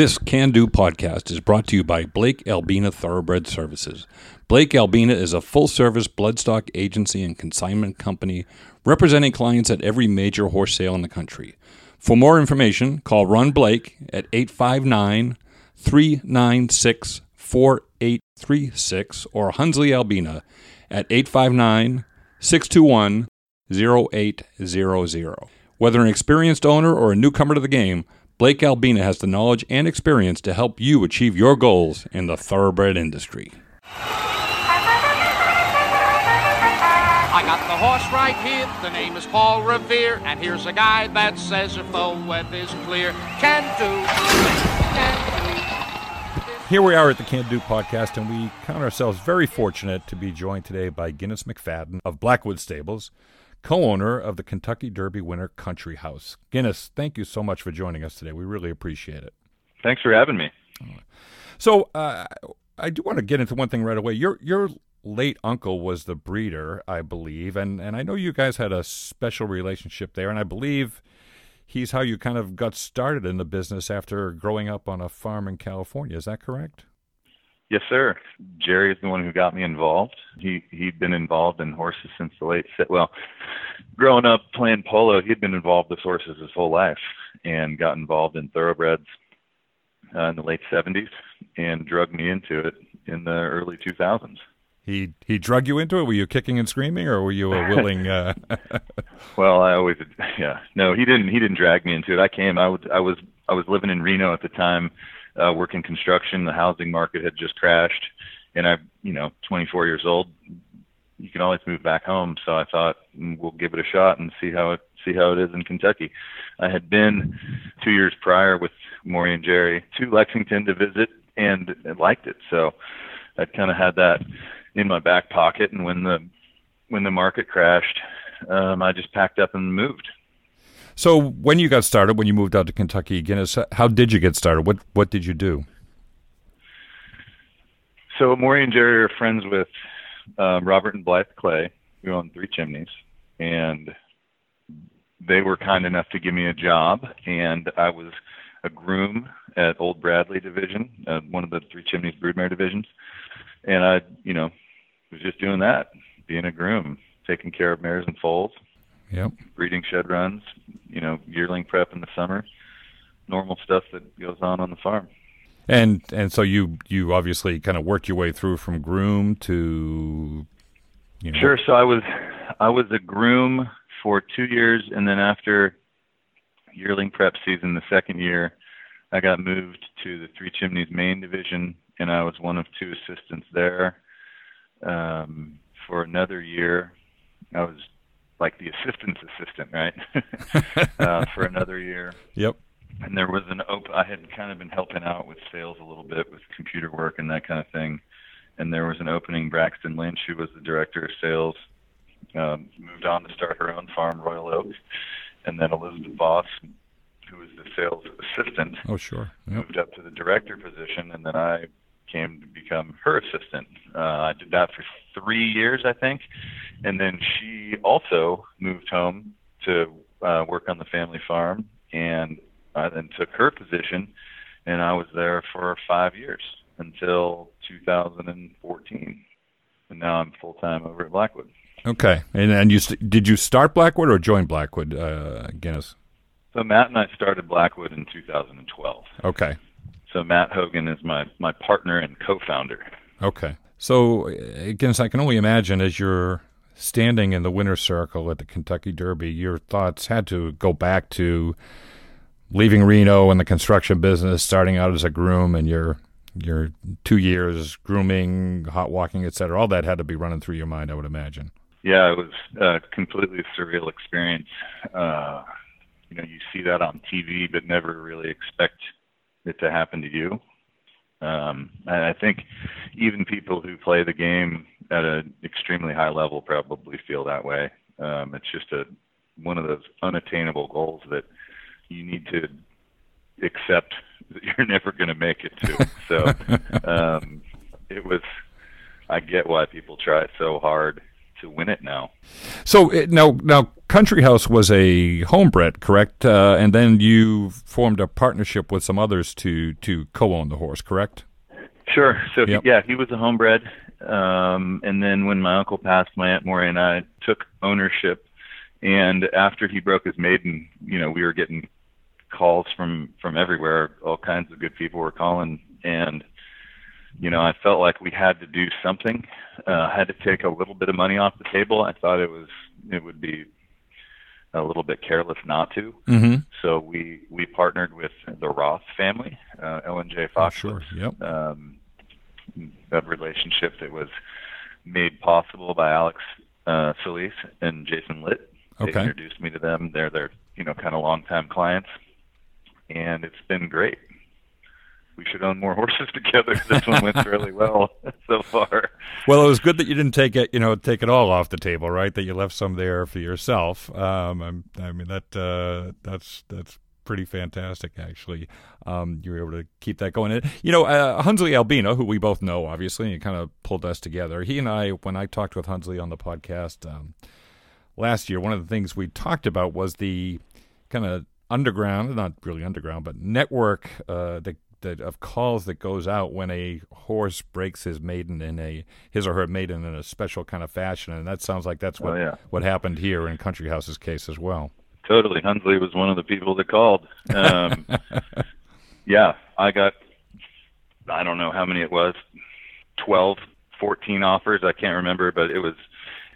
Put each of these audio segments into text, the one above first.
This Can Do podcast is brought to you by Blake Albina Thoroughbred Services. Blake Albina is a full service bloodstock agency and consignment company representing clients at every major horse sale in the country. For more information, call Ron Blake at 859 396 4836 or Hunsley Albina at 859 621 0800. Whether an experienced owner or a newcomer to the game, Blake Albina has the knowledge and experience to help you achieve your goals in the thoroughbred industry. I got the horse right here. The name is Paul Revere. And here's a guy that says if the weather is clear, can do. Can do. Here we are at the Can Do podcast, and we count ourselves very fortunate to be joined today by Guinness McFadden of Blackwood Stables co owner of the Kentucky Derby winner Country House. Guinness, thank you so much for joining us today. We really appreciate it. Thanks for having me. So, uh, I do want to get into one thing right away. Your your late uncle was the breeder, I believe, and and I know you guys had a special relationship there, and I believe he's how you kind of got started in the business after growing up on a farm in California. Is that correct? Yes, sir. Jerry is the one who got me involved. He he'd been involved in horses since the late well, growing up playing polo, he'd been involved with horses his whole life, and got involved in thoroughbreds uh, in the late '70s, and drugged me into it in the early 2000s. He he drug you into it. Were you kicking and screaming, or were you a willing? Uh... well, I always yeah no he didn't he didn't drag me into it. I came I was I was I was living in Reno at the time uh, working construction. The housing market had just crashed, and I, you know, 24 years old. You can always move back home. So I thought mm, we'll give it a shot and see how it see how it is in Kentucky. I had been two years prior with Maury and Jerry to Lexington to visit and liked it. So I kind of had that in my back pocket. And when the when the market crashed, um, I just packed up and moved. So when you got started, when you moved out to Kentucky Guinness, how did you get started? What what did you do? So Maury and Jerry are friends with um, Robert and Blythe Clay, who own Three Chimneys, and they were kind enough to give me a job, and I was a groom at Old Bradley Division, uh, one of the Three Chimneys broodmare divisions, and I, you know, was just doing that, being a groom, taking care of mares and foals, Yep. Breeding shed runs, you know, yearling prep in the summer, normal stuff that goes on on the farm. And and so you you obviously kind of worked your way through from groom to you know. Sure. So I was I was a groom for two years, and then after yearling prep season, the second year, I got moved to the Three Chimneys main division, and I was one of two assistants there. Um, for another year, I was like the assistant's assistant, right? uh, for another year. Yep. And there was an open. I had kind of been helping out with sales a little bit with computer work and that kind of thing. And there was an opening. Braxton Lynch, who was the director of sales, um, moved on to start her own farm, Royal Oak. And then Elizabeth Boss, who was the sales assistant, oh sure, yep. moved up to the director position. And then I came to become her assistant. Uh, I did that for three years, I think, and then she also moved home to uh, work on the family farm, and I then took her position, and I was there for five years until 2014, and now I'm full time over at Blackwood. Okay, and and you st- did you start Blackwood or join Blackwood, uh, Guinness? So Matt and I started Blackwood in 2012. Okay. So Matt Hogan is my my partner and co-founder. Okay. So again, I can only imagine as you're standing in the winner's circle at the Kentucky Derby, your thoughts had to go back to leaving Reno and the construction business, starting out as a groom, and your your two years grooming, hot walking, etc. All that had to be running through your mind, I would imagine. Yeah, it was a completely surreal experience. Uh, you know, you see that on TV, but never really expect it to happen to you. Um, and I think even people who play the game at an extremely high level probably feel that way. Um, it's just a one of those unattainable goals that you need to accept that you're never going to make it to. So um, it was. I get why people try so hard to win it now. So now, now Country House was a homebred, correct? Uh, and then you formed a partnership with some others to to co-own the horse, correct? Sure. So Yep. he, yeah, he was a homebred, um, and then when my uncle passed, my aunt Maury and I took ownership. And after he broke his maiden, you know, we were getting calls from from everywhere. All kinds of good people were calling, and you know, I felt like we had to do something. Uh, I had to take a little bit of money off the table. I thought it was it would be a little bit careless not to. Mm-hmm. So we we partnered with the Roth family, uh, LNJ Fox sure. Yep. um, a relationship that was made possible by Alex uh, Solis and Jason Litt. They introduced me to them. They're their you know kind of longtime clients, and it's been great. We should own more horses together. This one went really well so far. Well, it was good that you didn't take it, you know, take it all off the table, right? That you left some there for yourself. Um, I mean, that uh, that's that's pretty fantastic, actually. Um, you were able to keep that going. And, you know, uh, Hunsley Albina, who we both know, obviously, and kind of pulled us together. He and I, when I talked with Hunsley on the podcast um, last year, one of the things we talked about was the kind of underground, not really underground, but network uh, that, that of calls that goes out when a horse breaks his maiden in a his or her maiden in a special kind of fashion, and that sounds like that's what Oh, yeah. what happened here in Country House's case as well. Totally. Hunsley was one of the people that called. Um, yeah, I got, I don't know how many it was, 12, 14 offers. I can't remember, but it was,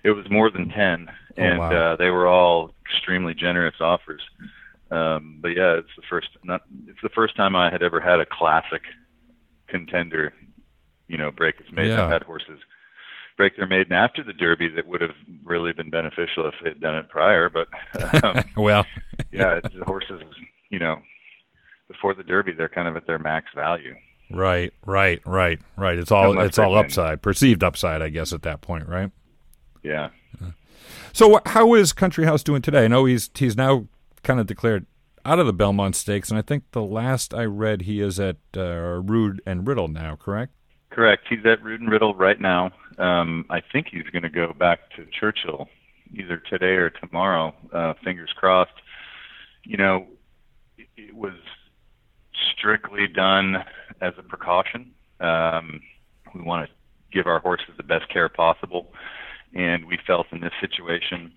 it was more than 10. Oh, And wow. uh, they were all extremely generous offers. Um, but yeah, it's the first, not, it's the first time I had ever had a classic contender, you know, break its maiden. Yeah. I've had horses break their maiden after the Derby that would have really been beneficial if they'd done it prior. But um, well, yeah, it's, the horses, you know, before the Derby, they're kind of at their max value. right, right, right, right. It's all Unless it's all upside, perceived upside, I guess, at that point, right? Yeah. So, how is Country House doing today? I know he's he's now kind of declared out of the Belmont Stakes, and I think the last I read, he is at uh, Rood and Riddle now. Correct? Correct. He's at Rood and Riddle right now. Um, I think he's going to go back to Churchill either today or tomorrow. Uh, fingers crossed. You know, it, it was strictly done as a precaution. Um, we want to give our horses the best care possible, and we felt in this situation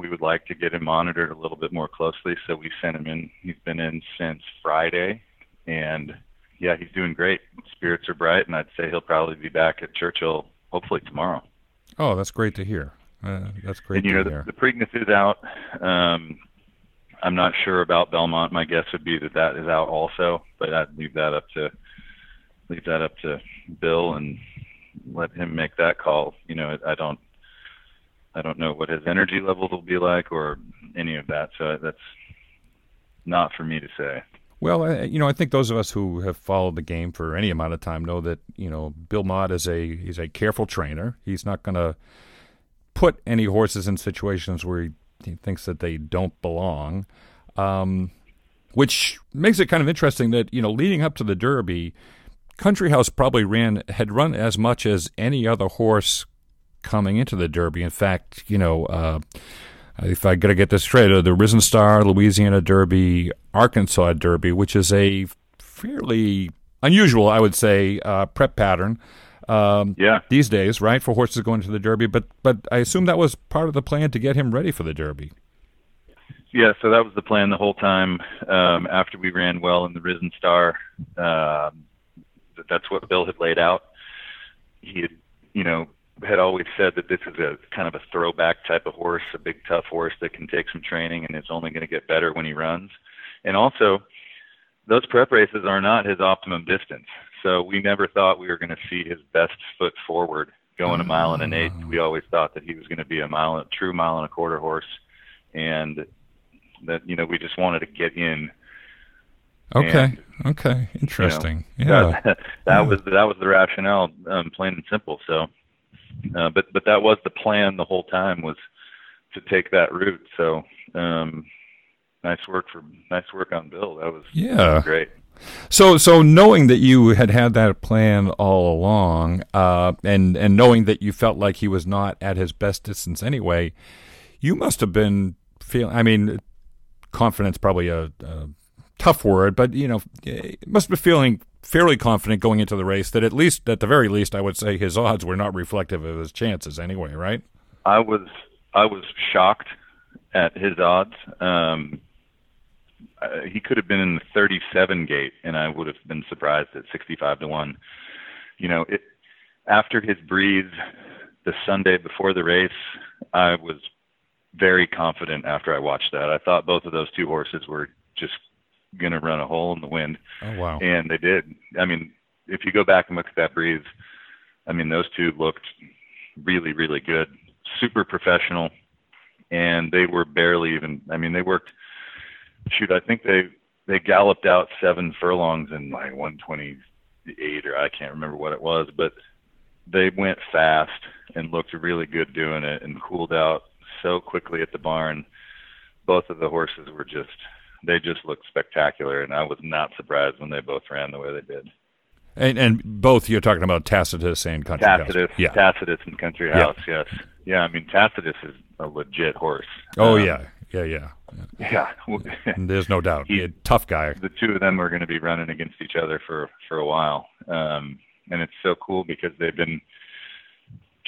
we would like to get him monitored a little bit more closely. So we sent him in. He's been in since Friday, and yeah, he's doing great. Spirits are bright, and I'd say he'll probably be back at Churchill hopefully tomorrow. Oh, that's great to hear. Uh, that's great and you to know, the, hear. the Preakness is out. Um, I'm not sure about Belmont. My guess would be that that is out also, but I'd leave that up to leave that up to Bill and let him make that call. You know, I don't I don't know what his energy levels will be like or any of that. So that's not for me to say. Well, you know, I think those of us who have followed the game for any amount of time know that you know Bill Mott is a he's a careful trainer. He's not going to put any horses in situations where he, he thinks that they don't belong, um, which makes it kind of interesting that you know leading up to the Derby, Country House probably ran had run as much as any other horse coming into the Derby. In fact, you know. Uh, if I got to get this straight, uh, the Risen Star, Louisiana Derby, Arkansas Derby, which is a fairly unusual, I would say, uh, prep pattern um, Yeah. these days, right, for horses going to the Derby. But but I assume that was part of the plan to get him ready for the Derby. Yeah, so that was the plan the whole time. Um, after we ran well in the Risen Star, um, that's what Bill had laid out. He had, you know, had always said that this is a kind of a throwback type of horse, a big tough horse that can take some training and is only going to get better when he runs. And also, those prep races are not his optimum distance. So we never thought we were going to see his best foot forward going a mile and an eighth. We always thought that he was going to be a mile, a true mile and a quarter horse, and that you know we just wanted to get in. Okay, okay, interesting. yeah, That, that Yeah. was that was the rationale, um, plain and simple. So, uh, but but that was the plan the whole time was to take that route. So, um, nice work for nice work on Bill. That was yeah. great. So, so knowing that you had had that plan all along, uh, and and knowing that you felt like he was not at his best distance anyway, you must have been feel? I mean, confidence probably a, a tough word, but you know, must be feeling fairly confident going into the race that at least, at the very least, I would say his odds were not reflective of his chances anyway, right? I was I was shocked at his odds. Um, uh, he could have been in the 37 gate, and I would have been surprised at 65 to one. You know, it, after his breeze the Sunday before the race, I was very confident after I watched that. I thought both of those two horses were just going to run a hole in the wind. Oh wow! And they did. I mean, if you go back and look at that breeze, I mean, those two looked really, really good, super professional, and they were barely even. I mean, they worked. Shoot, I think they they galloped out seven furlongs in like 128 or I can't remember what it was, but they went fast and looked really good doing it and cooled out so quickly at the barn. Both of the horses were just they just looked spectacular, and I was not surprised when they both ran the way they did. And, and both you're talking about Tacitus and Country Tacitus, House. Yeah. Tacitus and Country House. Yes. Yeah. I mean, Tacitus is a legit horse. Oh Um, yeah, yeah, yeah. Yeah. There's no doubt. He- A tough guy. the two of them are going to be running against each other for for a while, um, and it's so cool because they've been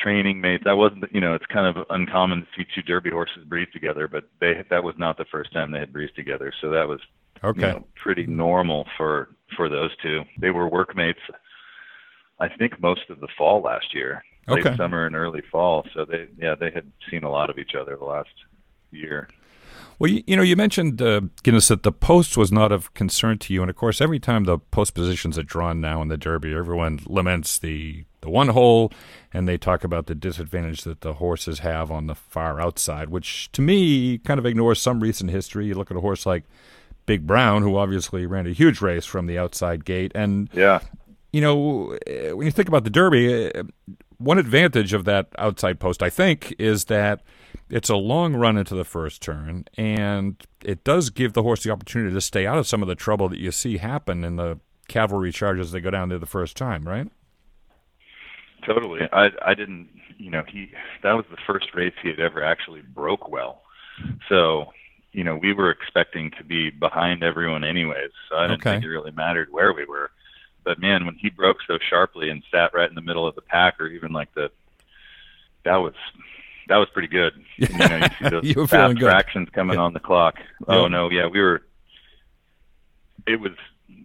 training mates. I wasn't, you know, it's kind of uncommon to see two Derby horses breeze together, but they that was not the first time they had breezed together, so that was you Okay. know, pretty normal for for those two. They were workmates. I think most of the fall last year, late Okay. summer and early fall. So they, yeah, they had seen a lot of each other the last year. Well, you, you know, you mentioned uh, Guinness that the post was not of concern to you, and of course, every time the post positions are drawn now in the Derby, everyone laments the the one hole, and they talk about the disadvantage that the horses have on the far outside, which to me kind of ignores some recent history. You look at a horse like Big Brown, who obviously ran a huge race from the outside gate, and Yeah, you know, when you think about the Derby, eh, one advantage of that outside post, I think, is that it's a long run into the first turn, and it does give the horse the opportunity to stay out of some of the trouble that you see happen in the cavalry charges that go down there the first time, right? Totally. I I didn't you know, he that was the first race he had ever actually broke well. So, you know, we were expecting to be behind everyone anyways. So I didn't Okay. think it really mattered where we were. But man, when he broke so sharply and sat right in the middle of the pack or even like the that was that was pretty good. You know, you see those You were feeling fast good. fractions coming on the clock. Oh, oh no, yeah, we were it was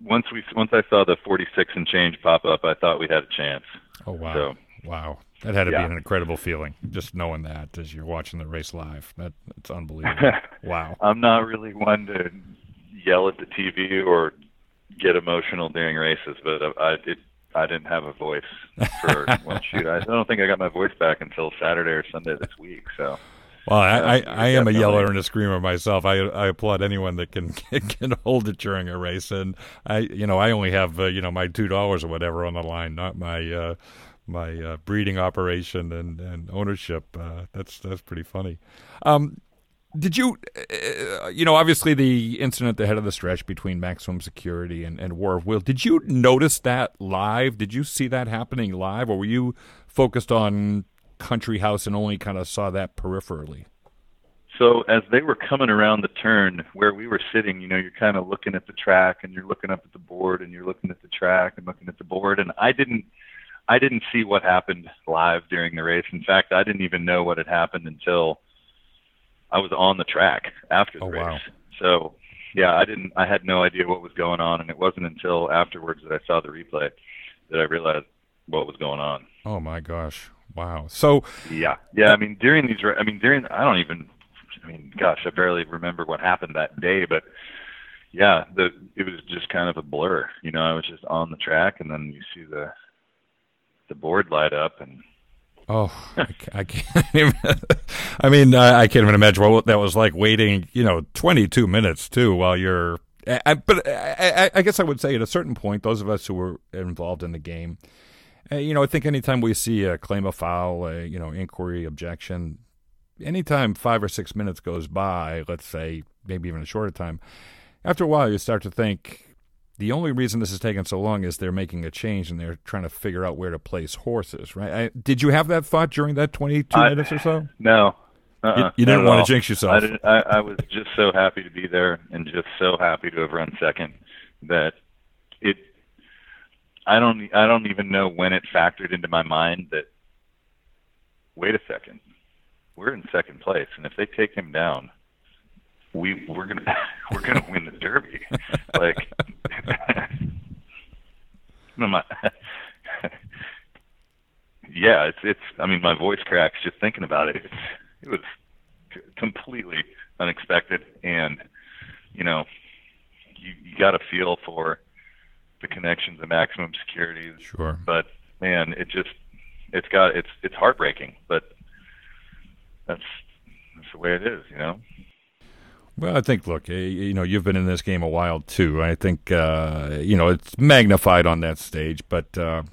once we once I saw the 46 and change pop up, I thought we had a chance. Oh wow, So- wow, that had to Yeah. be an incredible feeling just knowing that as you're watching the race live. That that's unbelievable. wow. I'm not really one to yell at the TV or get emotional during races, but I, I did. I didn't have a voice for well, shoot. I don't think I got my voice back until Saturday or Sunday this week. So Well, I, I, I am a yeller and a screamer myself. I I applaud anyone that can can hold it during a race, and I you know I only have uh, you know my two dollars or whatever on the line, not my uh, my uh, breeding operation and and ownership. Uh, that's that's pretty funny. Um, did you uh, you know obviously the incident at the head of the stretch between Maximum Security and and War of Will? Did you notice that live? Did you see that happening live, or were you focused on Country House and only kind of saw that peripherally? So as they were coming around the turn where we were sitting, you know, you're kind of looking at the track and you're looking up at the board and you're looking at the track and looking at the board and I didn't I didn't see what happened live during the race. In fact, I didn't even know what had happened until I was on the track after the Oh, race. wow. So, yeah, I didn't I had no idea what was going on and it wasn't until afterwards that I saw the replay that I realized what was going on. Oh my gosh! Wow. So Yeah, yeah. I mean, during these, I mean, during, I don't even, I mean, gosh, I barely remember what happened that day, but yeah, the it was just kind of a blur. You know, I was just on the track, and then you see the the board light up, and Oh, I I can't even. I mean, I, I can't even imagine what that was like waiting, you know, 22 minutes too while you're. I, but I guess I would say at a certain point, those of us who were involved in the game, uh, you know, I think anytime we see a claim of foul, a, you know, inquiry, objection, anytime five or six minutes goes by, let's say maybe even a shorter time, after a while you start to think the only reason this is taking so long is they're making a change and they're trying to figure out where to place horses, right? I, did you have that thought during that 22 I- minutes or so? no, Uh-uh, you not didn't want all. to jinx yourself. I, didn't, I, I was just so happy to be there and just so happy to have run second that it. I don't. I don't even know when it factored into my mind that. Wait a second, we're in second place, and if they take him down, we we're gonna we're gonna win the derby. like, my, yeah, it's it's. I mean, my voice cracks just thinking about it. It's, it was completely unexpected, and you know, you you got to feel for the connections of maximum security. Sure. But man, it just it's got it's it's heartbreaking, but that's that's the way it is, you know. Well, I think, look, eh, you know, you've been in this game a while too. I think, uh, you know, it's magnified on that stage, but uh,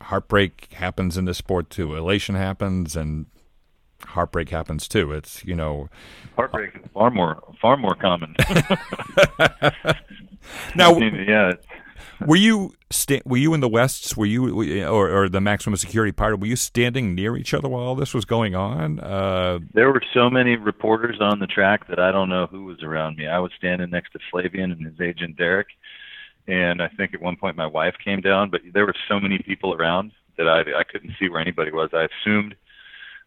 heartbreak happens in this sport too. Elation happens, and heartbreak happens too. It's, you know, Heartbreak is far more far more common. now yeah, it's- were you sta- were you in the wests? Were you or, or the maximum security part? Were you standing near each other while all this was going on? Uh, there were so many reporters on the track that I don't know who was around me. I was standing next to Flavien and his agent Derek, and I think at one point my wife came down. But there were so many people around that I I couldn't see where anybody was. I assumed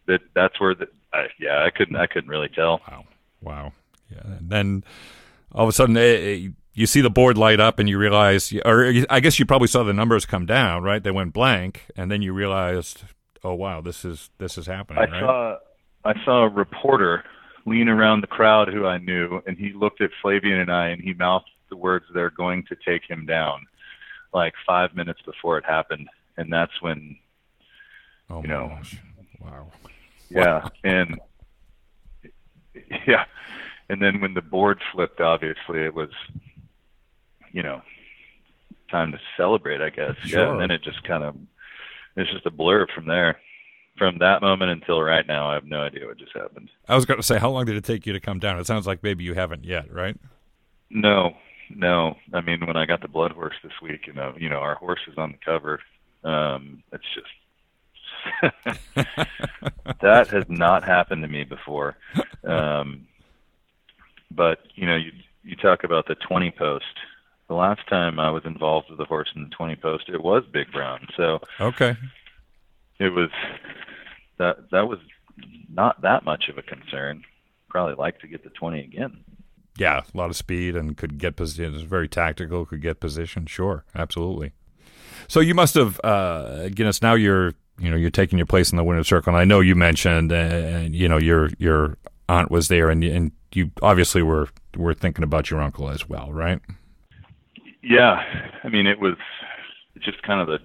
that that's where the I, yeah I couldn't I couldn't really tell. Wow. Wow. Yeah. And then all of a sudden, eh, eh, you see the board light up and you realize, or I guess you probably saw the numbers come down, right? They went blank, and then you realized, oh wow, this is this is happening, I right? saw I saw a reporter lean around the crowd who I knew, and he looked at Flavien and I, and he mouthed the words, "They're going to take him down," like five minutes before it happened, and that's when oh you my know. gosh. Wow. yeah, and yeah, and then when the board flipped, obviously it was, you know, time to celebrate, I guess. Yeah, and then it just kind of it's just a blur from there. From that moment until right now, I have no idea what just happened. I was going to say, how long did it take you to come down? It sounds like maybe you haven't yet, right? No, no. I mean, when I got the BloodHorse this week, you know, you know, our horse is on the cover. Um, it's just that has not happened to me before. Um, but you know, you you talk about the 20 post. The last time I was involved with a horse in the 20 post, it was Big Brown. So Okay. it was that that was not that much of a concern. Probably like to get the 20 again. Yeah, a lot of speed and could get position. It's very tactical. Could get position. Sure, absolutely. So you must have, uh, Guinness. Now you're, you know, you're taking your place in the winner's circle. And I know you mentioned, uh, and you know, your your aunt was there, and and you obviously were were thinking about your uncle as well, right? Yeah, I mean it was just kind of the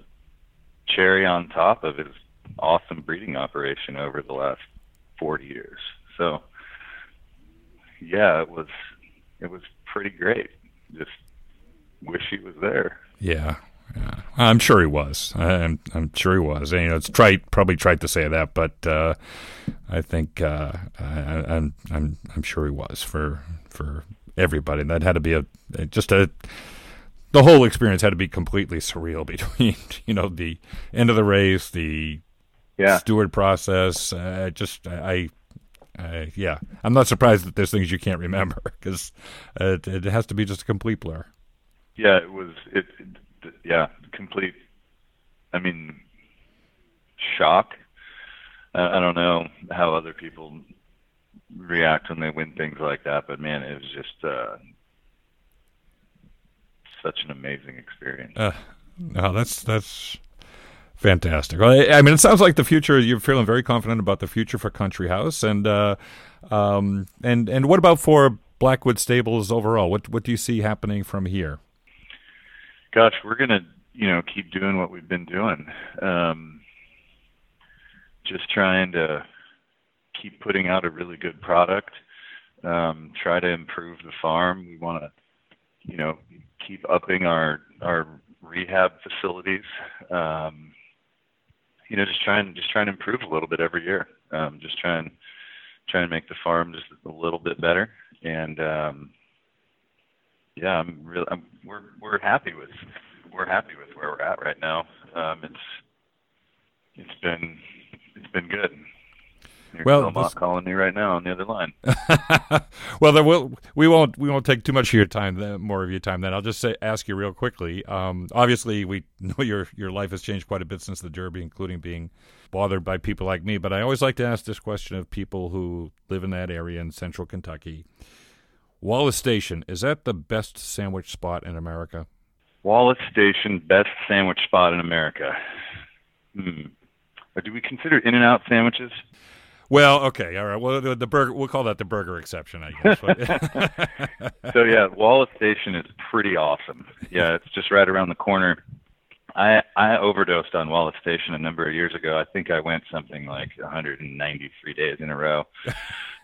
cherry on top of his awesome breeding operation over the last 40 years. So yeah, it was it was pretty great. Just wish he was there. Yeah, yeah. I'm sure he was. I'm I'm sure he was. And, you know, it's trite, probably trite to say that, but uh, I think uh, I, I'm I'm I'm sure he was for for everybody. That had to be a just a the whole experience had to be completely surreal between you know the end of the race, the Yeah. steward process. Uh, just I. I yeah, I'm not surprised that there's things you can't remember because it, it has to be just a complete blur. Yeah, it was it, it yeah, complete I mean shock. I, I don't know how other people react when they win things like that, but man, it was just uh such an amazing experience. Uh, no, that's that's fantastic. Well, I I mean, it sounds like the future. You're feeling very confident about the future for Country House, and uh, um, and and what about for Blackwood Stables overall? What what do you see happening from here? Gosh, we're gonna you know keep doing what we've been doing. Um, just trying to keep putting out a really good product. Um, try to improve the farm. We want to, you know, keep upping our our rehab facilities. Um, you know, just trying just trying to improve a little bit every year. Um, just trying trying to make the farm just a little bit better. And um, yeah, I'm really I'm, we're we're happy with we're happy with where we're at right now. Um, it's it's been it's been good. Well, Bill Mott this- calling me right now on the other line. well, then we'll, we won't we won't take too much of your time, then, more of your time. Then I'll just say ask you real quickly. Um, obviously, we know your your life has changed quite a bit since the Derby, including being bothered by people like me. But I always like to ask this question of people who live in that area in Central Kentucky. Wallace Station is that the best sandwich spot in America? Wallace Station, best sandwich spot in America. Hmm. Do we consider In-N-Out sandwiches? Well, okay, all right. Well, the, the burger we'll call that the burger exception, I guess. So yeah, Wallace Station is pretty awesome. Yeah, it's just right around the corner. I I overdosed on Wallace Station a number of years ago. I think I went something like 193 days in a row.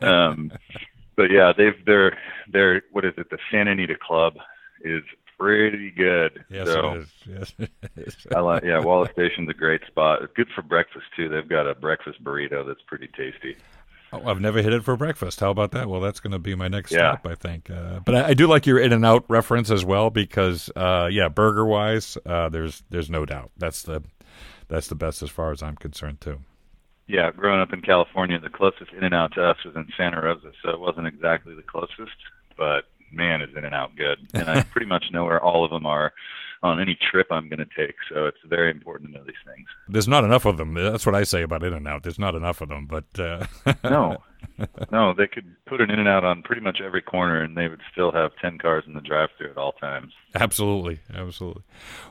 Um, but yeah, they've their their what is it? The Santa Anita Club is pretty good. yes, so it is. Yes, it is. I like yeah, Wallace Station's a great spot. It's good for breakfast too. They've got a breakfast burrito that's pretty tasty. Oh, I've never hit it for breakfast. How about that? Well, that's going to be my next Yeah. stop, I think. Uh, but I, I do like your In-N-Out reference as well because, uh, yeah, burger wise, uh, there's there's no doubt that's the that's the best as far as I'm concerned too. Yeah, growing up in California, the closest In-N-Out to us was in Santa Rosa, so it wasn't exactly the closest, but man, is In-N-Out good. And I pretty much know where all of them are on any trip I'm going to take, so it's very important to know these things. There's not enough of them. That's what I say about In-N-Out. There's not enough of them, but uh, No, no, they could put an In-N-Out on pretty much every corner, and they would still have ten cars in the drive-through at all times. Absolutely, absolutely.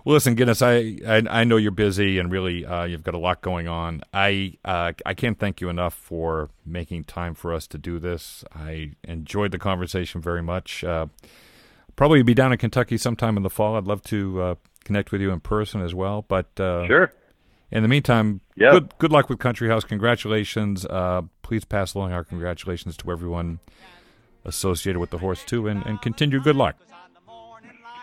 Well, listen, Guinness, I, I I know you're busy and really uh, you've got a lot going on. I uh, I can't thank you enough for making time for us to do this. I enjoyed the conversation very much. Probably be down in Kentucky sometime in the fall. I'd love to uh, connect with you in person as well. But uh, Sure. in the meantime, Yeah. good good luck with Country House. Congratulations. Uh, please pass along our congratulations to everyone associated with the horse too, and, and continued good luck.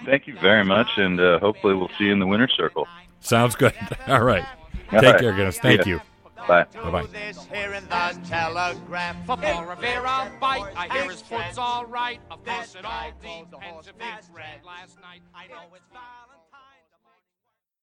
Thank you very much, and uh, hopefully we'll see you in the winner's circle. Sounds good. All right. All Take right. care, Guinness. Thank ya. you. Bye. Bye-bye. This here in the telegraph. For Paul Revere bite, I hear his foot's all right. Of course it all depends if it's red last night. I know it's Valentine.